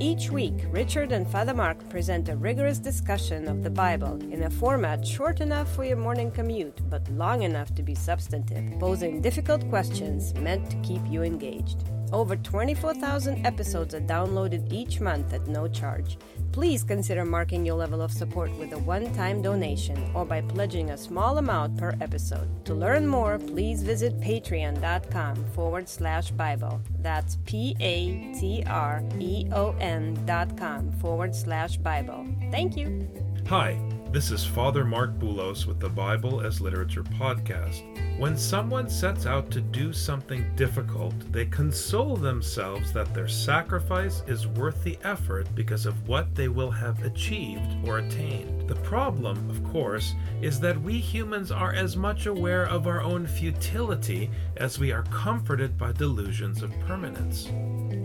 Each week, Richard and Father Marc present a rigorous discussion of the Bible in a format short enough for your morning commute, but long enough to be substantive, posing difficult questions meant to keep you engaged. Over 24,000 episodes are downloaded each month at no charge. Please consider marking your level of support with a one time donation or by pledging a small amount per episode. To learn more, please visit patreon.com forward slash Bible. That's P A T R E O N dot com forward slash Bible. Thank you. Hi, this is Father Marc Boulos with the Bible as Literature podcast. When someone sets out to do something difficult, they console themselves that their sacrifice is worth the effort because of what they will have achieved or attained. The problem, of course, is that we humans are as much aware of our own futility as we are comforted by delusions of permanence.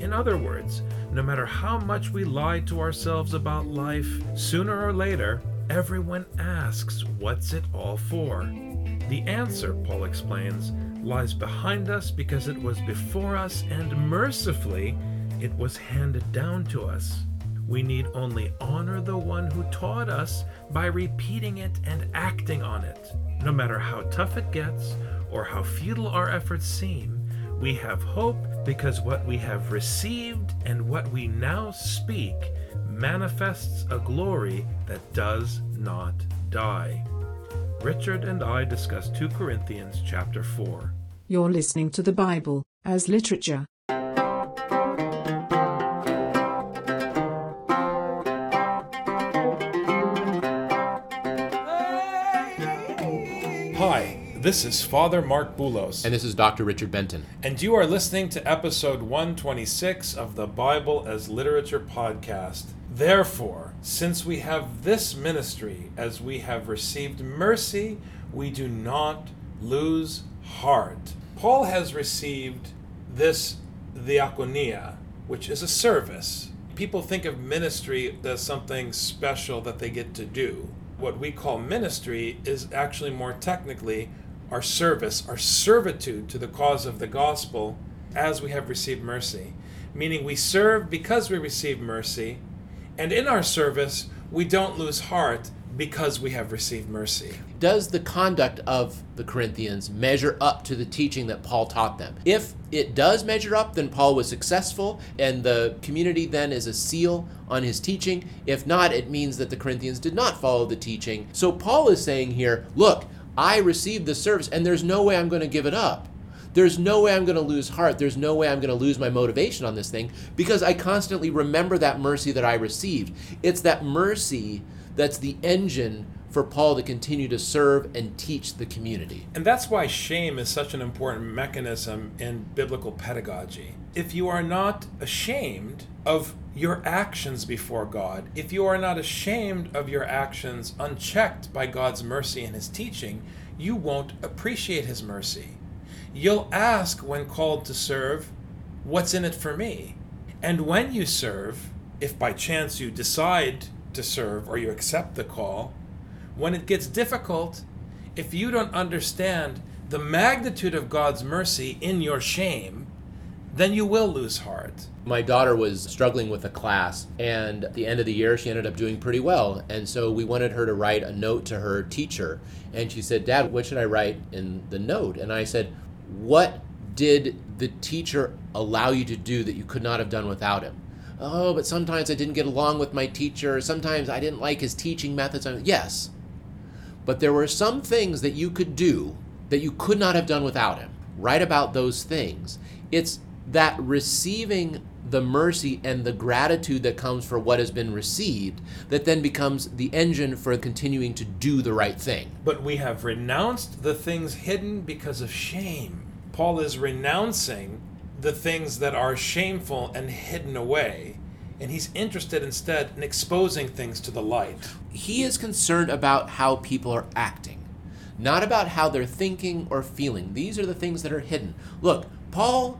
In other words, no matter how much we lie to ourselves about life, sooner or later, everyone asks, What's it all for? The answer, Paul explains, lies behind us because it was before us and mercifully it was handed down to us. We need only honor the one who taught us by repeating it and acting on it. No matter how tough it gets or how futile our efforts seem, we have hope because what we have received and what we now speak manifests a glory that does not die. Richard and I discuss 2 Corinthians chapter 4. You're listening to the Bible as literature. Hi, this is Father Marc Boulos. And this is Dr. Richard Benton. and you are listening to episode 126 of the Bible as Literature podcast. Therefore, since we have this ministry, as we have received mercy, we do not lose heart. Paul has received this diaconia, which is a service. People think of ministry as something special that they get to do. What we call ministry is actually more technically our service, our servitude to the cause of the gospel as we have received mercy. Meaning we serve because we receive mercy, and in our service, we don't lose heart because we have received mercy. Does the conduct of the Corinthians measure up to the teaching that Paul taught them? If it does measure up, then Paul was successful, and the community then is a seal on his teaching. If not, it means that the Corinthians did not follow the teaching. So Paul is saying here, look, I received the service, and there's no way I'm going to give it up. There's no way I'm going to lose heart. There's no way I'm going to lose my motivation on this thing because I constantly remember that mercy that I received. It's that mercy that's the engine for Paul to continue to serve and teach the community. And that's why shame is such an important mechanism in biblical pedagogy. If you are not ashamed of your actions before God, if you are not ashamed of your actions unchecked by God's mercy and His teaching, you won't appreciate His mercy. You'll ask when called to serve, What's in it for me? And when you serve, if by chance you decide to serve or you accept the call, when it gets difficult, if you don't understand the magnitude of God's mercy in your shame, then you will lose heart. My daughter was struggling with a class, and at the end of the year, she ended up doing pretty well. And so we wanted her to write a note to her teacher. And she said, Dad, what should I write in the note? And I said, What did the teacher allow you to do that you could not have done without him? Oh, but sometimes I didn't get along with my teacher. Sometimes I didn't like his teaching methods. Yes, but there were some things that you could do that you could not have done without him. Write about those things. It's that receiving the mercy and the gratitude that comes for what has been received that then becomes the engine for continuing to do the right thing. But we have renounced the things hidden because of shame. Paul is renouncing the things that are shameful and hidden away, and he's interested instead in exposing things to the light. He is concerned about how people are acting, not about how they're thinking or feeling. These are the things that are hidden. Look, Paul,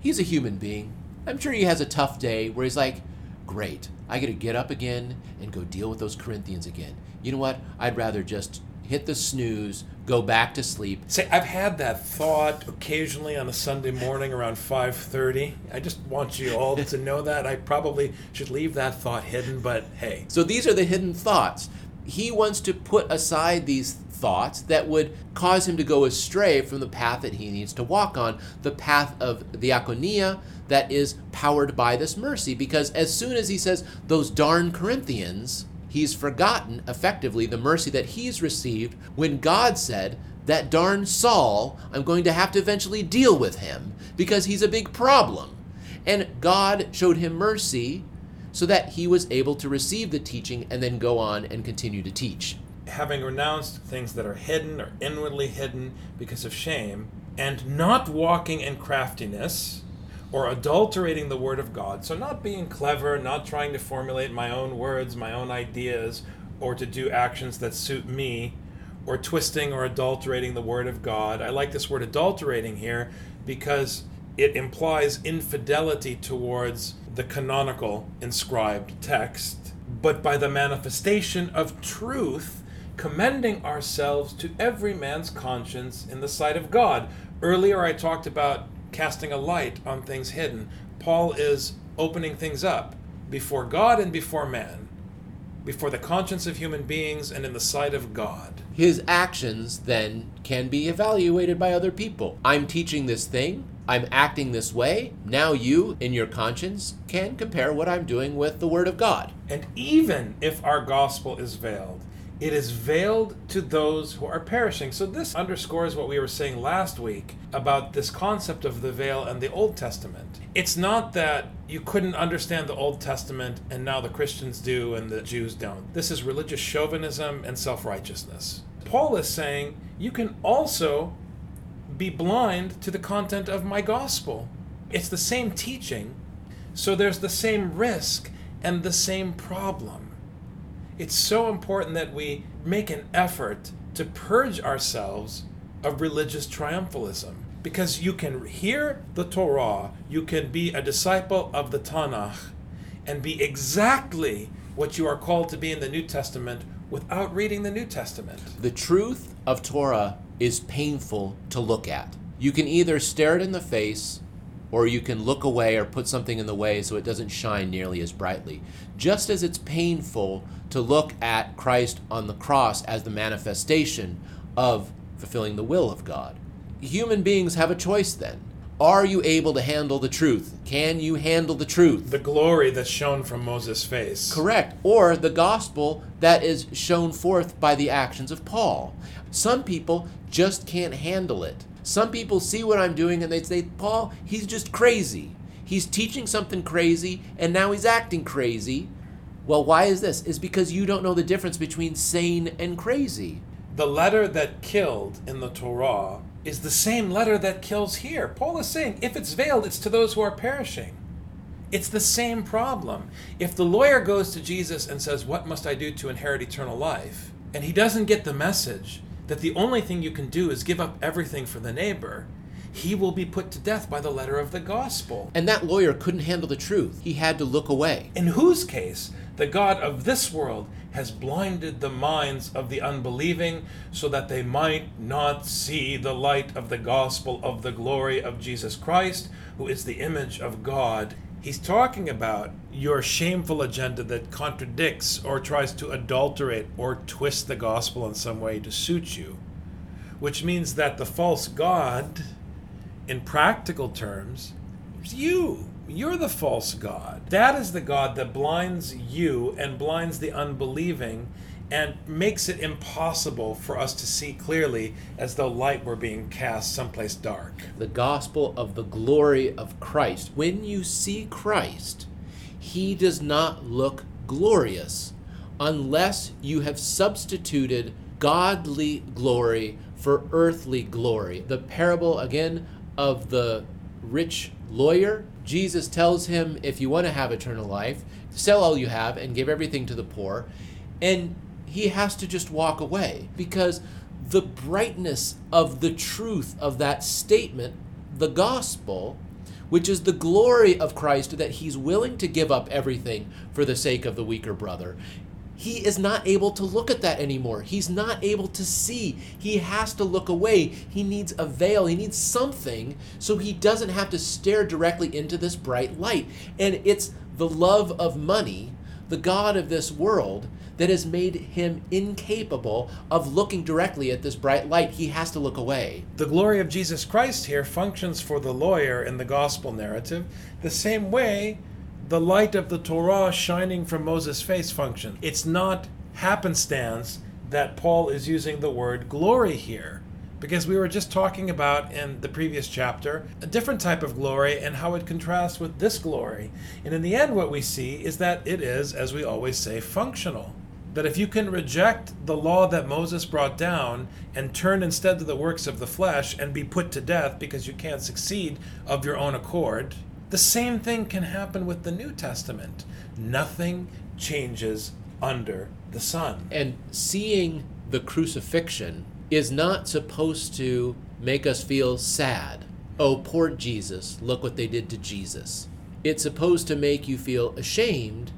he's a human being. I'm sure he has a tough day where he's like, great, I get to get up again and go deal with those Corinthians again. You know what? I'd rather just hit the snooze, go back to sleep. Say, I've had that thought occasionally on a Sunday morning around 5:30. I just want you all to know that. I probably should leave that thought hidden, but hey. So these are the hidden thoughts. He wants to put aside these thoughts that would cause him to go astray from the path that he needs to walk on, the path of the diaconia that is powered by this mercy. Because as soon as he says, those darn Corinthians, he's forgotten effectively the mercy that he's received when God said, that darn Saul, I'm going to have to eventually deal with him because he's a big problem. And God showed him mercy so that he was able to receive the teaching and then go on and continue to teach having renounced things that are hidden or inwardly hidden because of shame, and not walking in craftiness or adulterating the word of God. So, not being clever, not trying to formulate my own words, my own ideas, or to do actions that suit me, or twisting or adulterating the word of God. I like this word adulterating here because it implies infidelity towards the canonical inscribed text, but by the manifestation of truth commending ourselves to every man's conscience in the sight of God. Earlier, I talked about casting a light on things hidden. Paul is opening things up before God and before man, before the conscience of human beings and in the sight of God. His actions then can be evaluated by other people. I'm teaching this thing. I'm acting this way. Now you, in your conscience, can compare what I'm doing with the Word of God. And even if our gospel is veiled, it is veiled to those who are perishing. So, this underscores what we were saying last week about this concept of the veil and the Old Testament. It's not that you couldn't understand the Old Testament and now the Christians do and the Jews don't. This is religious chauvinism and self righteousness. Paul is saying you can also be blind to the content of my gospel. It's the same teaching, so there's the same risk and the same problem it's so important that we make an effort to purge ourselves of religious triumphalism. Because you can hear the Torah, you can be a disciple of the Tanakh, and be exactly what you are called to be in the New Testament without reading the New Testament. The truth of Torah is painful to look at. You can either stare it in the face or you can look away or put something in the way so it doesn't shine nearly as brightly. Just as it's painful to look at Christ on the cross as the manifestation of fulfilling the will of God. Human beings have a choice then. Are you able to handle the truth? Can you handle the truth? The glory that's shown from Moses' face. Correct. Or the gospel that is shown forth by the actions of Paul. Some people just can't handle it. Some people see what I'm doing and they say, Paul, he's just crazy. He's teaching something crazy and now he's acting crazy. Well, why is this? Is because you don't know the difference between sane and crazy. The letter that killed in the Torah is the same letter that kills here. Paul is saying if it's veiled, it's to those who are perishing. It's the same problem. If the lawyer goes to Jesus and says, What must I do to inherit eternal life? and he doesn't get the message, that the only thing you can do is give up everything for the neighbor, he will be put to death by the letter of the gospel. And that lawyer couldn't handle the truth. He had to look away. In whose case, the God of this world has blinded the minds of the unbelieving so that they might not see the light of the gospel of the glory of Jesus Christ, who is the image of God He's talking about your shameful agenda that contradicts or tries to adulterate or twist the gospel in some way to suit you, which means that the false God, in practical terms, is you. You're the false God. That is the God that blinds you and blinds the unbelieving and makes it impossible for us to see clearly as though light were being cast someplace dark. The gospel of the glory of Christ. When you see Christ, he does not look glorious unless you have substituted godly glory for earthly glory. The parable again of the rich lawyer, Jesus tells him if you want to have eternal life, sell all you have and give everything to the poor. And he has to just walk away because the brightness of the truth of that statement, the gospel, which is the glory of Christ that he's willing to give up everything for the sake of the weaker brother, he is not able to look at that anymore. He's not able to see. He has to look away. He needs a veil. He needs something so he doesn't have to stare directly into this bright light. And it's the love of money, the God of this world, that has made him incapable of looking directly at this bright light. He has to look away. The glory of Jesus Christ here functions for the lawyer in the gospel narrative the same way the light of the Torah shining from Moses' face function. It's not happenstance that Paul is using the word glory here. Because we were just talking about in the previous chapter a different type of glory and how it contrasts with this glory. And in the end, what we see is that it is, as we always say, functional. That if you can reject the law that Moses brought down and turn instead to the works of the flesh and be put to death because you can't succeed of your own accord, the same thing can happen with the New Testament. Nothing changes under the sun. And seeing the crucifixion is not supposed to make us feel sad. Oh, poor Jesus, look what they did to Jesus. It's supposed to make you feel ashamed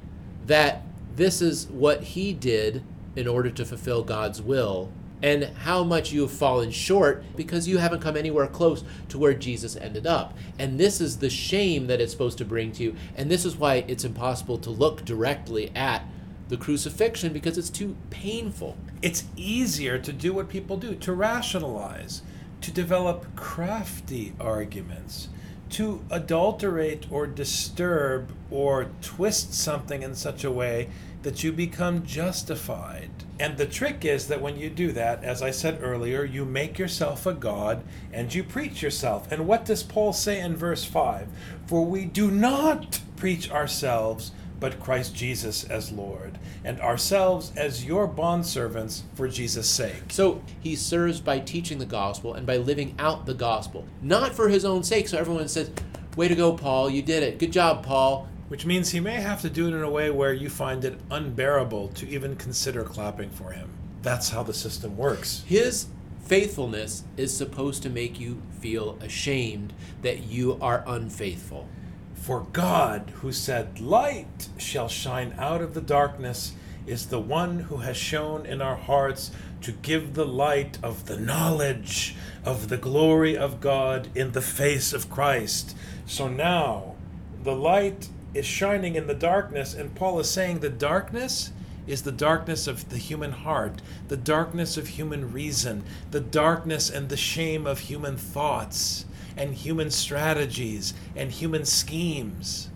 that this is what he did in order to fulfill God's will and how much you have fallen short because you haven't come anywhere close to where Jesus ended up. And this is the shame that it's supposed to bring to you. And this is why it's impossible to look directly at the crucifixion because it's too painful. It's easier to do what people do, to rationalize, to develop crafty arguments, to adulterate or disturb or twist something in such a way that you become justified. And the trick is that when you do that, as I said earlier, you make yourself a God and you preach yourself. And what does Paul say in verse 5? For we do not preach ourselves, but Christ Jesus as Lord, and ourselves as your bondservants for Jesus' sake. So he serves by teaching the gospel and by living out the gospel, not for his own sake. So everyone says, Way to go, Paul, you did it. Good job, Paul which means he may have to do it in a way where you find it unbearable to even consider clapping for him. That's how the system works. His faithfulness is supposed to make you feel ashamed that you are unfaithful. For God, who said, Light shall shine out of the darkness, is the one who has shown in our hearts to give the light of the knowledge of the glory of God in the face of Christ. So now, the light is shining in the darkness, and Paul is saying the darkness is the darkness of the human heart, the darkness of human reason, the darkness and the shame of human thoughts and human strategies and human schemes.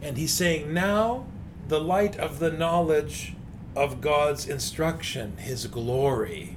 And he's saying now the light of the knowledge of God's instruction, his glory,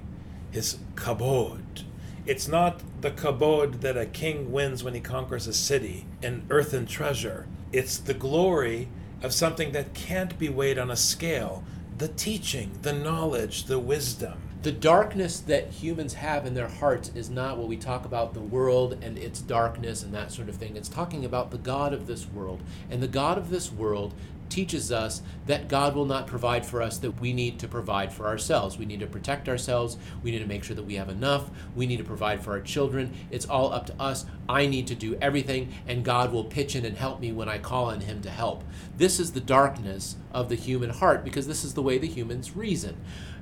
his kabod. It's not the kabod that a king wins when he conquers a city, an earthen treasure. It's the glory of something that can't be weighed on a scale the teaching, the knowledge, the wisdom. The darkness that humans have in their hearts is not what we talk about the world and its darkness and that sort of thing. It's talking about the God of this world. And the God of this world teaches us that God will not provide for us, that we need to provide for ourselves. We need to protect ourselves. We need to make sure that we have enough. We need to provide for our children. It's all up to us. I need to do everything, and God will pitch in and help me when I call on Him to help. This is the darkness of the human heart because this is the way the humans reason.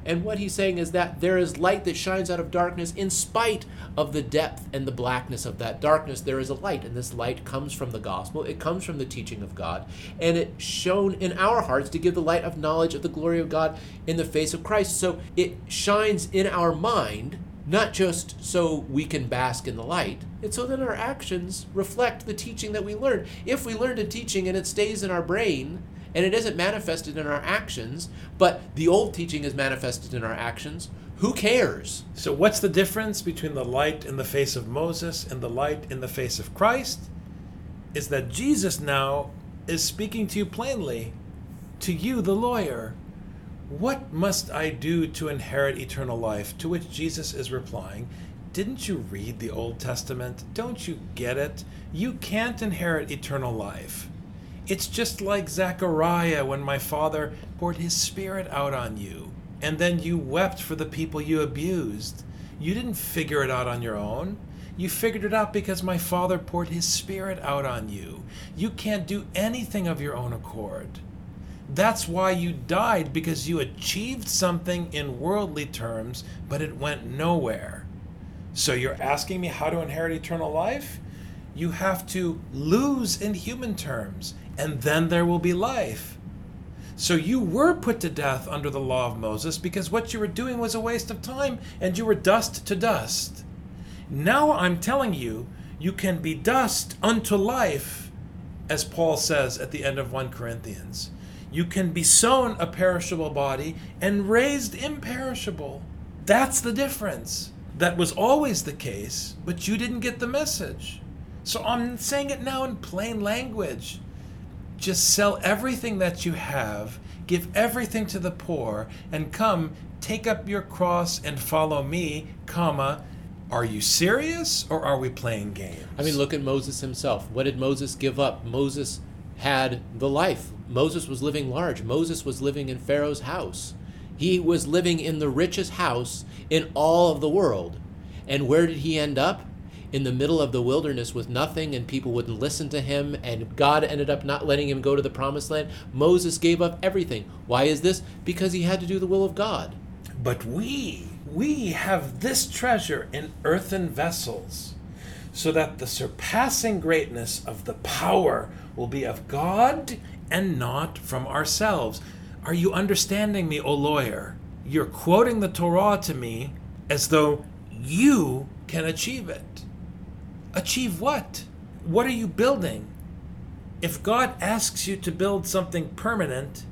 And what he's saying is that there is light that shines out of darkness in spite of the depth and the blackness of that darkness. There is a light, and this light comes from the gospel. It comes from the teaching of God, and it shone in our hearts to give the light of knowledge of the glory of God in the face of Christ. So it shines in our mind, not just so we can bask in the light, it's so that our actions reflect the teaching that we learned. If we learned a teaching and it stays in our brain, and it isn't manifested in our actions, but the old teaching is manifested in our actions. Who cares? So, what's the difference between the light in the face of Moses and the light in the face of Christ? Is that Jesus now is speaking to you plainly, to you, the lawyer. What must I do to inherit eternal life? To which Jesus is replying, Didn't you read the Old Testament? Don't you get it? You can't inherit eternal life. It's just like Zechariah when my father poured his spirit out on you, and then you wept for the people you abused. You didn't figure it out on your own. You figured it out because my father poured his spirit out on you. You can't do anything of your own accord. That's why you died, because you achieved something in worldly terms, but it went nowhere. So you're asking me how to inherit eternal life? You have to lose in human terms, and then there will be life. So you were put to death under the law of Moses because what you were doing was a waste of time and you were dust to dust. Now I'm telling you, you can be dust unto life, as Paul says at the end of 1 Corinthians. You can be sown a perishable body and raised imperishable. That's the difference. That was always the case, but you didn't get the message. So I'm saying it now in plain language. Just sell everything that you have, give everything to the poor, and come take up your cross and follow me, comma. Are you serious or are we playing games? I mean, look at Moses himself. What did Moses give up? Moses had the life. Moses was living large. Moses was living in Pharaoh's house. He was living in the richest house in all of the world. And where did he end up? In the middle of the wilderness with nothing and people wouldn't listen to him and God ended up not letting him go to the promised land. Moses gave up everything. Why is this? Because he had to do the will of God. But we, we have this treasure in earthen vessels, so that the surpassing greatness of the power will be of God and not from ourselves. Are you understanding me, O lawyer? You're quoting the Torah to me as though you can achieve it. Achieve what? What are you building? If God asks you to build something permanent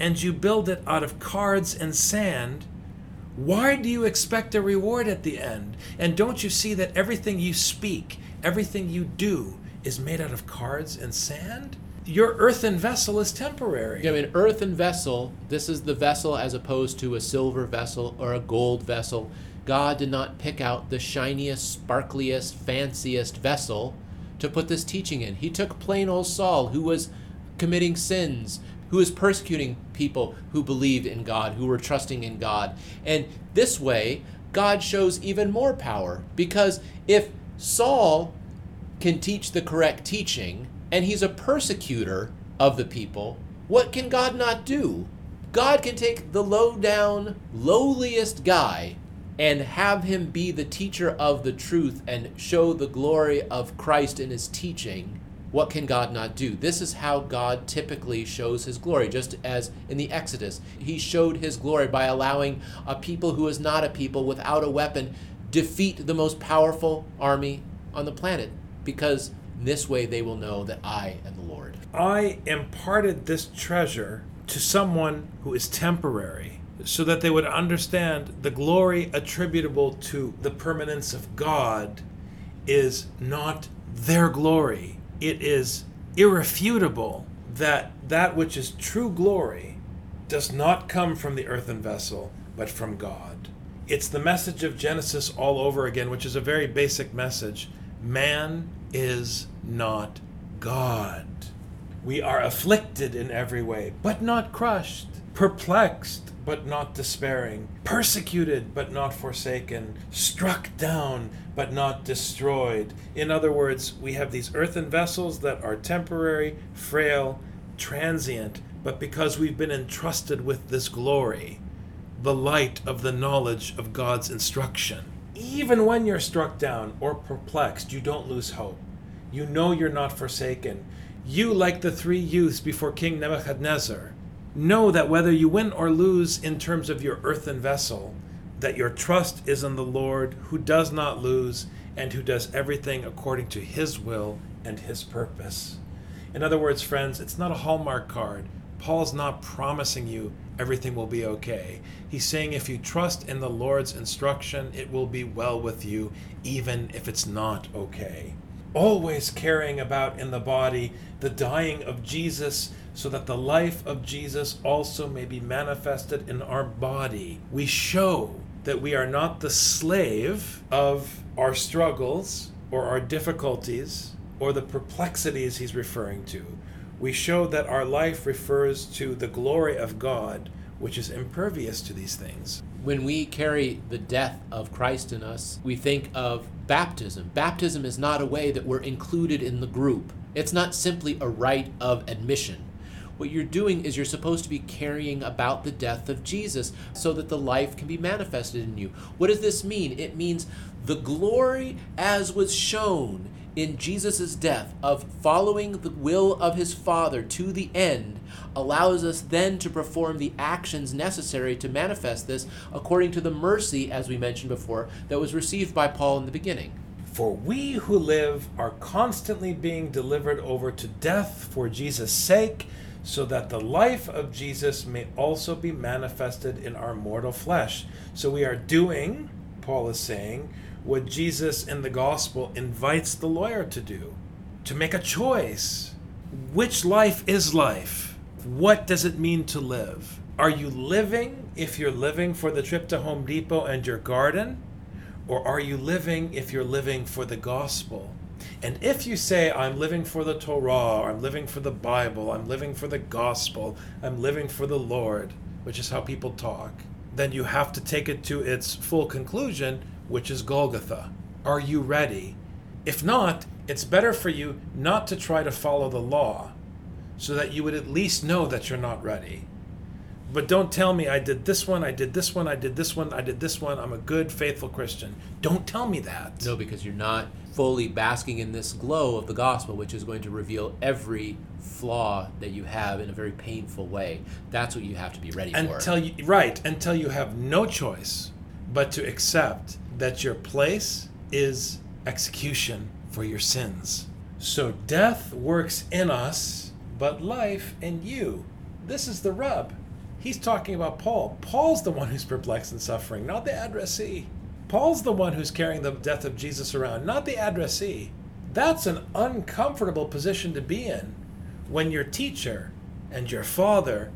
and you build it out of cards and sand, why do you expect a reward at the end? And don't you see that everything you speak, everything you do, is made out of cards and sand? Your earthen vessel is temporary. I mean, earthen vessel, this is the vessel as opposed to a silver vessel or a gold vessel. God did not pick out the shiniest, sparkliest, fanciest vessel to put this teaching in. He took plain old Saul, who was committing sins, who was persecuting people who believed in God, who were trusting in God. And this way, God shows even more power because if Saul can teach the correct teaching and he's a persecutor of the people, what can God not do? God can take the low down, lowliest guy and have him be the teacher of the truth and show the glory of Christ in his teaching, what can God not do? This is how God typically shows his glory, just as in the Exodus. He showed his glory by allowing a people who is not a people without a weapon defeat the most powerful army on the planet, because this way they will know that I am the Lord. I imparted this treasure to someone who is temporary so that they would understand the glory attributable to the permanence of God is not their glory. It is irrefutable that that which is true glory does not come from the earthen vessel, but from God. It's the message of Genesis all over again, which is a very basic message. Man is not God. We are afflicted in every way, but not crushed, perplexed, but not despairing, persecuted but not forsaken, struck down but not destroyed. In other words, we have these earthen vessels that are temporary, frail, transient, but because we've been entrusted with this glory, the light of the knowledge of God's instruction. Even when you're struck down or perplexed, you don't lose hope. You know you're not forsaken. You, like the three youths before King Nebuchadnezzar, know that whether you win or lose in terms of your earthen vessel, that your trust is in the Lord who does not lose and who does everything according to his will and his purpose. In other words, friends, it's not a Hallmark card. Paul's not promising you everything will be okay. He's saying if you trust in the Lord's instruction, it will be well with you, even if it's not okay. Always caring about in the body the dying of Jesus so that the life of Jesus also may be manifested in our body. We show that we are not the slave of our struggles or our difficulties or the perplexities he's referring to. We show that our life refers to the glory of God, which is impervious to these things. When we carry the death of Christ in us, we think of baptism. Baptism is not a way that we're included in the group. It's not simply a rite of admission What you're doing is you're supposed to be carrying about the death of Jesus so that the life can be manifested in you. What does this mean? It means the glory as was shown in Jesus' death of following the will of his Father to the end allows us then to perform the actions necessary to manifest this according to the mercy, as we mentioned before, that was received by Paul in the beginning. For we who live are constantly being delivered over to death for Jesus' sake, so that the life of Jesus may also be manifested in our mortal flesh. So we are doing, Paul is saying, what Jesus in the gospel invites the lawyer to do to make a choice. Which life is life? What does it mean to live? Are you living if you're living for the trip to Home Depot and your garden? Or are you living if you're living for the gospel? And if you say, I'm living for the Torah, I'm living for the Bible, I'm living for the gospel, I'm living for the Lord, which is how people talk, then you have to take it to its full conclusion, which is Golgotha. Are you ready? If not, it's better for you not to try to follow the law so that you would at least know that you're not ready. But don't tell me I did this one, I did this one, I did this one, I did this one. I'm a good, faithful Christian. Don't tell me that. No, because you're not fully basking in this glow of the gospel, which is going to reveal every flaw that you have in a very painful way. That's what you have to be ready until for. You, right, until you have no choice but to accept that your place is execution for your sins. So death works in us, but life in you. This is the rub. He's talking about Paul. Paul's the one who's perplexed and suffering, not the addressee. Paul's the one who's carrying the death of Jesus around, not the addressee. That's an uncomfortable position to be in when your teacher and your father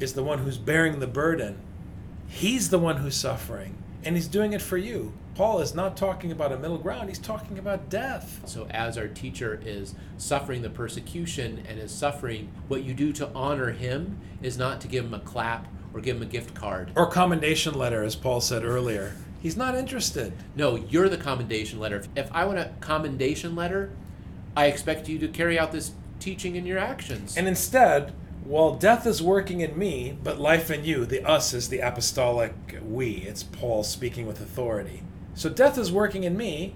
is the one who's bearing the burden. He's the one who's suffering, and he's doing it for you. Paul is not talking about a middle ground, he's talking about death. So, as our teacher is suffering the persecution and is suffering, what you do to honor him is not to give him a clap or give him a gift card or commendation letter, as Paul said earlier. He's not interested. No, you're the commendation letter. If I want a commendation letter, I expect you to carry out this teaching in your actions. And instead, while death is working in me, but life in you, the us is the apostolic we. It's Paul speaking with authority. So death is working in me,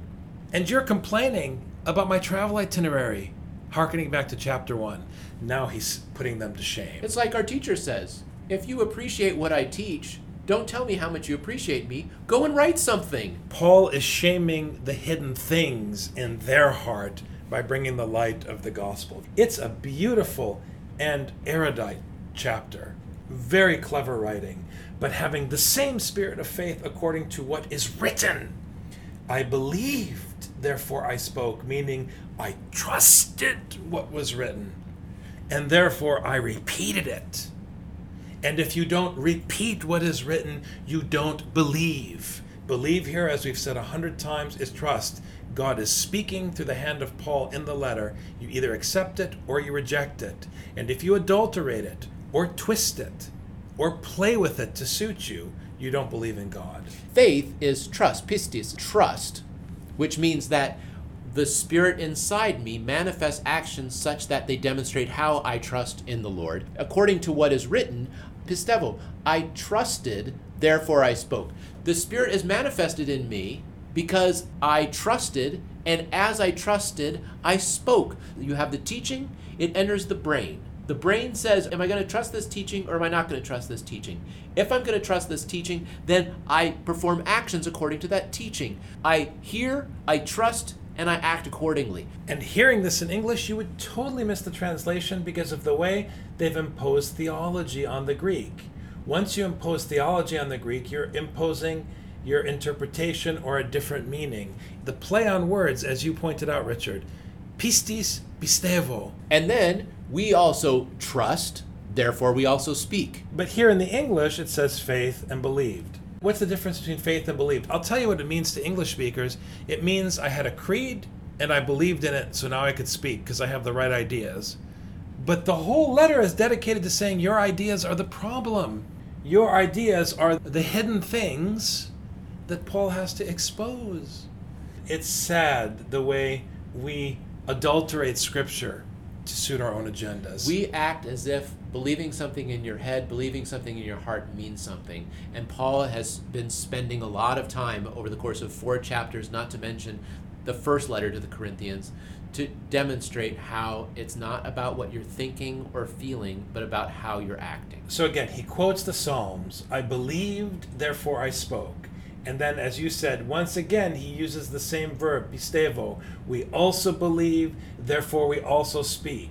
and you're complaining about my travel itinerary, harkening back to chapter one. Now he's putting them to shame. It's like our teacher says if you appreciate what I teach, don't tell me how much you appreciate me. Go and write something. Paul is shaming the hidden things in their heart by bringing the light of the gospel. It's a beautiful and erudite chapter. Very clever writing but having the same spirit of faith according to what is written. I believed, therefore I spoke, meaning I trusted what was written, and therefore I repeated it. And if you don't repeat what is written, you don't believe. Believe here, as we've said a hundred times, is trust. God is speaking through the hand of Paul in the letter. You either accept it or you reject it. And if you adulterate it or twist it, or play with it to suit you, you don't believe in God. Faith is trust, pistis, trust, which means that the spirit inside me manifests actions such that they demonstrate how I trust in the Lord. According to what is written, pistevo, I trusted, therefore I spoke. The spirit is manifested in me because I trusted, and as I trusted, I spoke. You have the teaching, it enters the brain. The brain says, Am I going to trust this teaching or am I not going to trust this teaching? If I'm going to trust this teaching, then I perform actions according to that teaching. I hear, I trust, and I act accordingly. And hearing this in English, you would totally miss the translation because of the way they've imposed theology on the Greek. Once you impose theology on the Greek, you're imposing your interpretation or a different meaning. The play on words, as you pointed out, Richard, pistis pistevo. And then we also trust, therefore we also speak. But here in the English, it says faith and believed. What's the difference between faith and believed? I'll tell you what it means to English speakers. It means I had a creed and I believed in it, so now I could speak because I have the right ideas. But the whole letter is dedicated to saying your ideas are the problem. Your ideas are the hidden things that Paul has to expose. It's sad the way we adulterate scripture to suit our own agendas. We act as if believing something in your head, believing something in your heart means something. And Paul has been spending a lot of time over the course of four chapters, not to mention the first letter to the Corinthians, to demonstrate how it's not about what you're thinking or feeling, but about how you're acting. So again, he quotes the Psalms I believed, therefore I spoke. And then, as you said, once again, he uses the same verb, pistevo. We also believe, therefore we also speak.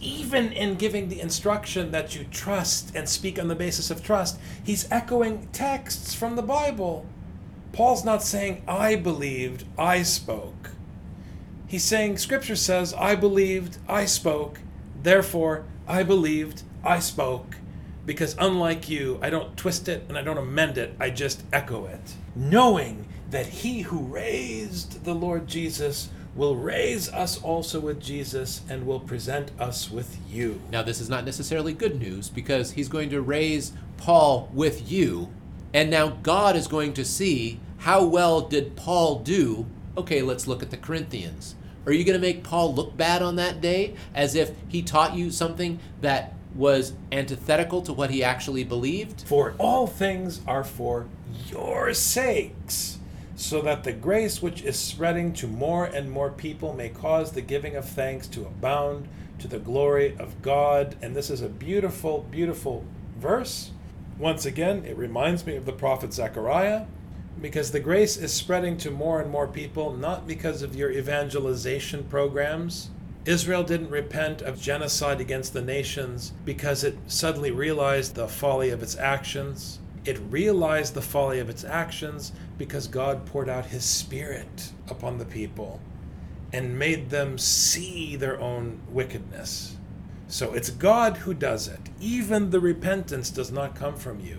Even in giving the instruction that you trust and speak on the basis of trust, he's echoing texts from the Bible. Paul's not saying, I believed, I spoke. He's saying, Scripture says, I believed, I spoke, therefore I believed, I spoke. Because unlike you, I don't twist it and I don't amend it, I just echo it. Knowing that he who raised the Lord Jesus will raise us also with Jesus and will present us with you. Now, this is not necessarily good news because he's going to raise Paul with you, and now God is going to see how well did Paul do. Okay, let's look at the Corinthians. Are you going to make Paul look bad on that day as if he taught you something that was antithetical to what he actually believed? For all things are for your sakes, so that the grace which is spreading to more and more people may cause the giving of thanks to abound to the glory of God. And this is a beautiful, beautiful verse. Once again, it reminds me of the prophet Zechariah because the grace is spreading to more and more people, not because of your evangelization programs. Israel didn't repent of genocide against the nations because it suddenly realized the folly of its actions. It realized the folly of its actions because God poured out his spirit upon the people and made them see their own wickedness. So it's God who does it. Even the repentance does not come from you.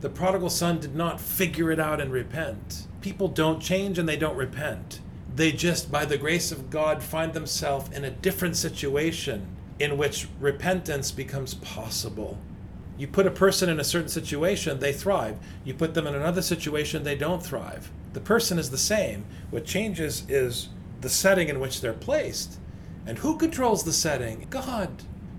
The prodigal son did not figure it out and repent. People don't change and they don't repent. They just, by the grace of God, find themselves in a different situation in which repentance becomes possible. You put a person in a certain situation, they thrive. You put them in another situation, they don't thrive. The person is the same. What changes is the setting in which they're placed. And who controls the setting? God.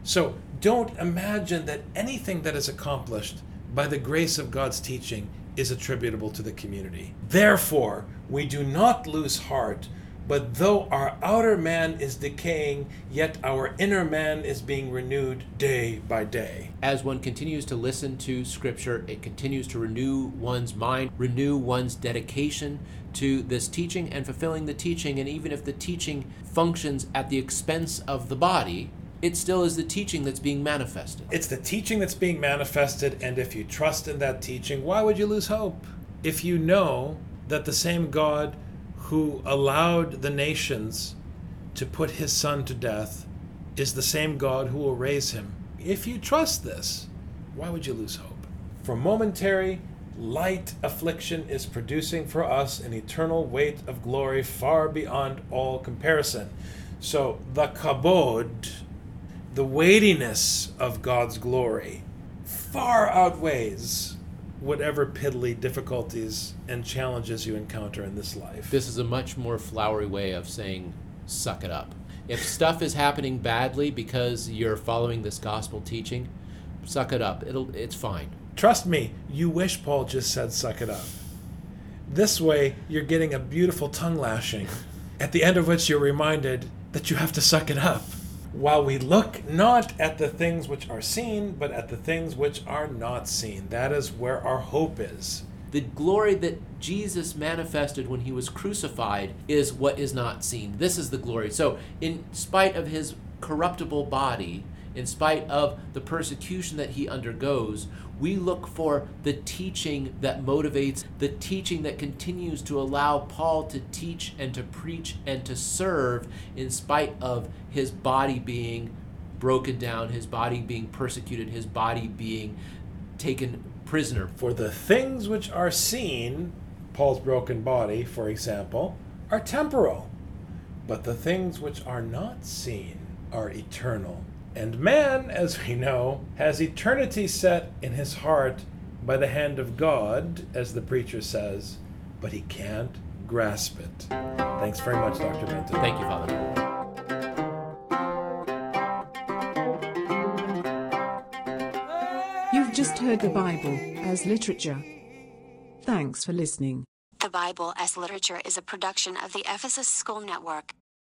So don't imagine that anything that is accomplished by the grace of God's teaching is attributable to the community. Therefore, we do not lose heart, but though our outer man is decaying, yet our inner man is being renewed day by day. As one continues to listen to Scripture, it continues to renew one's mind, renew one's dedication to this teaching and fulfilling the teaching. And even if the teaching functions at the expense of the body, it still is the teaching that's being manifested. It's the teaching that's being manifested, and if you trust in that teaching, why would you lose hope? If you know that the same God who allowed the nations to put his son to death is the same God who will raise him. If you trust this, why would you lose hope? For momentary, light affliction is producing for us an eternal weight of glory far beyond all comparison. So the kabod, the weightiness of God's glory, far outweighs whatever piddly difficulties and challenges you encounter in this life. This is a much more flowery way of saying, suck it up. If stuff is happening badly because you're following this gospel teaching, suck it up. It'll, it's fine. Trust me, you wish Paul just said, suck it up. This way, you're getting a beautiful tongue lashing, at the end of which you're reminded that you have to suck it up while we look not at the things which are seen, but at the things which are not seen. That is where our hope is. The glory that Jesus manifested when he was crucified is what is not seen. This is the glory. So, in spite of his corruptible body, in spite of the persecution that he undergoes, we look for the teaching that motivates, the teaching that continues to allow Paul to teach and to preach and to serve in spite of his body being broken down, his body being persecuted, his body being taken prisoner. For the things which are seen, Paul's broken body, for example, are temporal, but the things which are not seen are eternal. And man, as we know, has eternity set in his heart by the hand of God, as the preacher says, but he can't grasp it. Thanks very much, Dr. Benton. Thank you, Father. You've just heard the Bible as literature. Thanks for listening. The Bible as Literature is a production of the Ephesus School Network.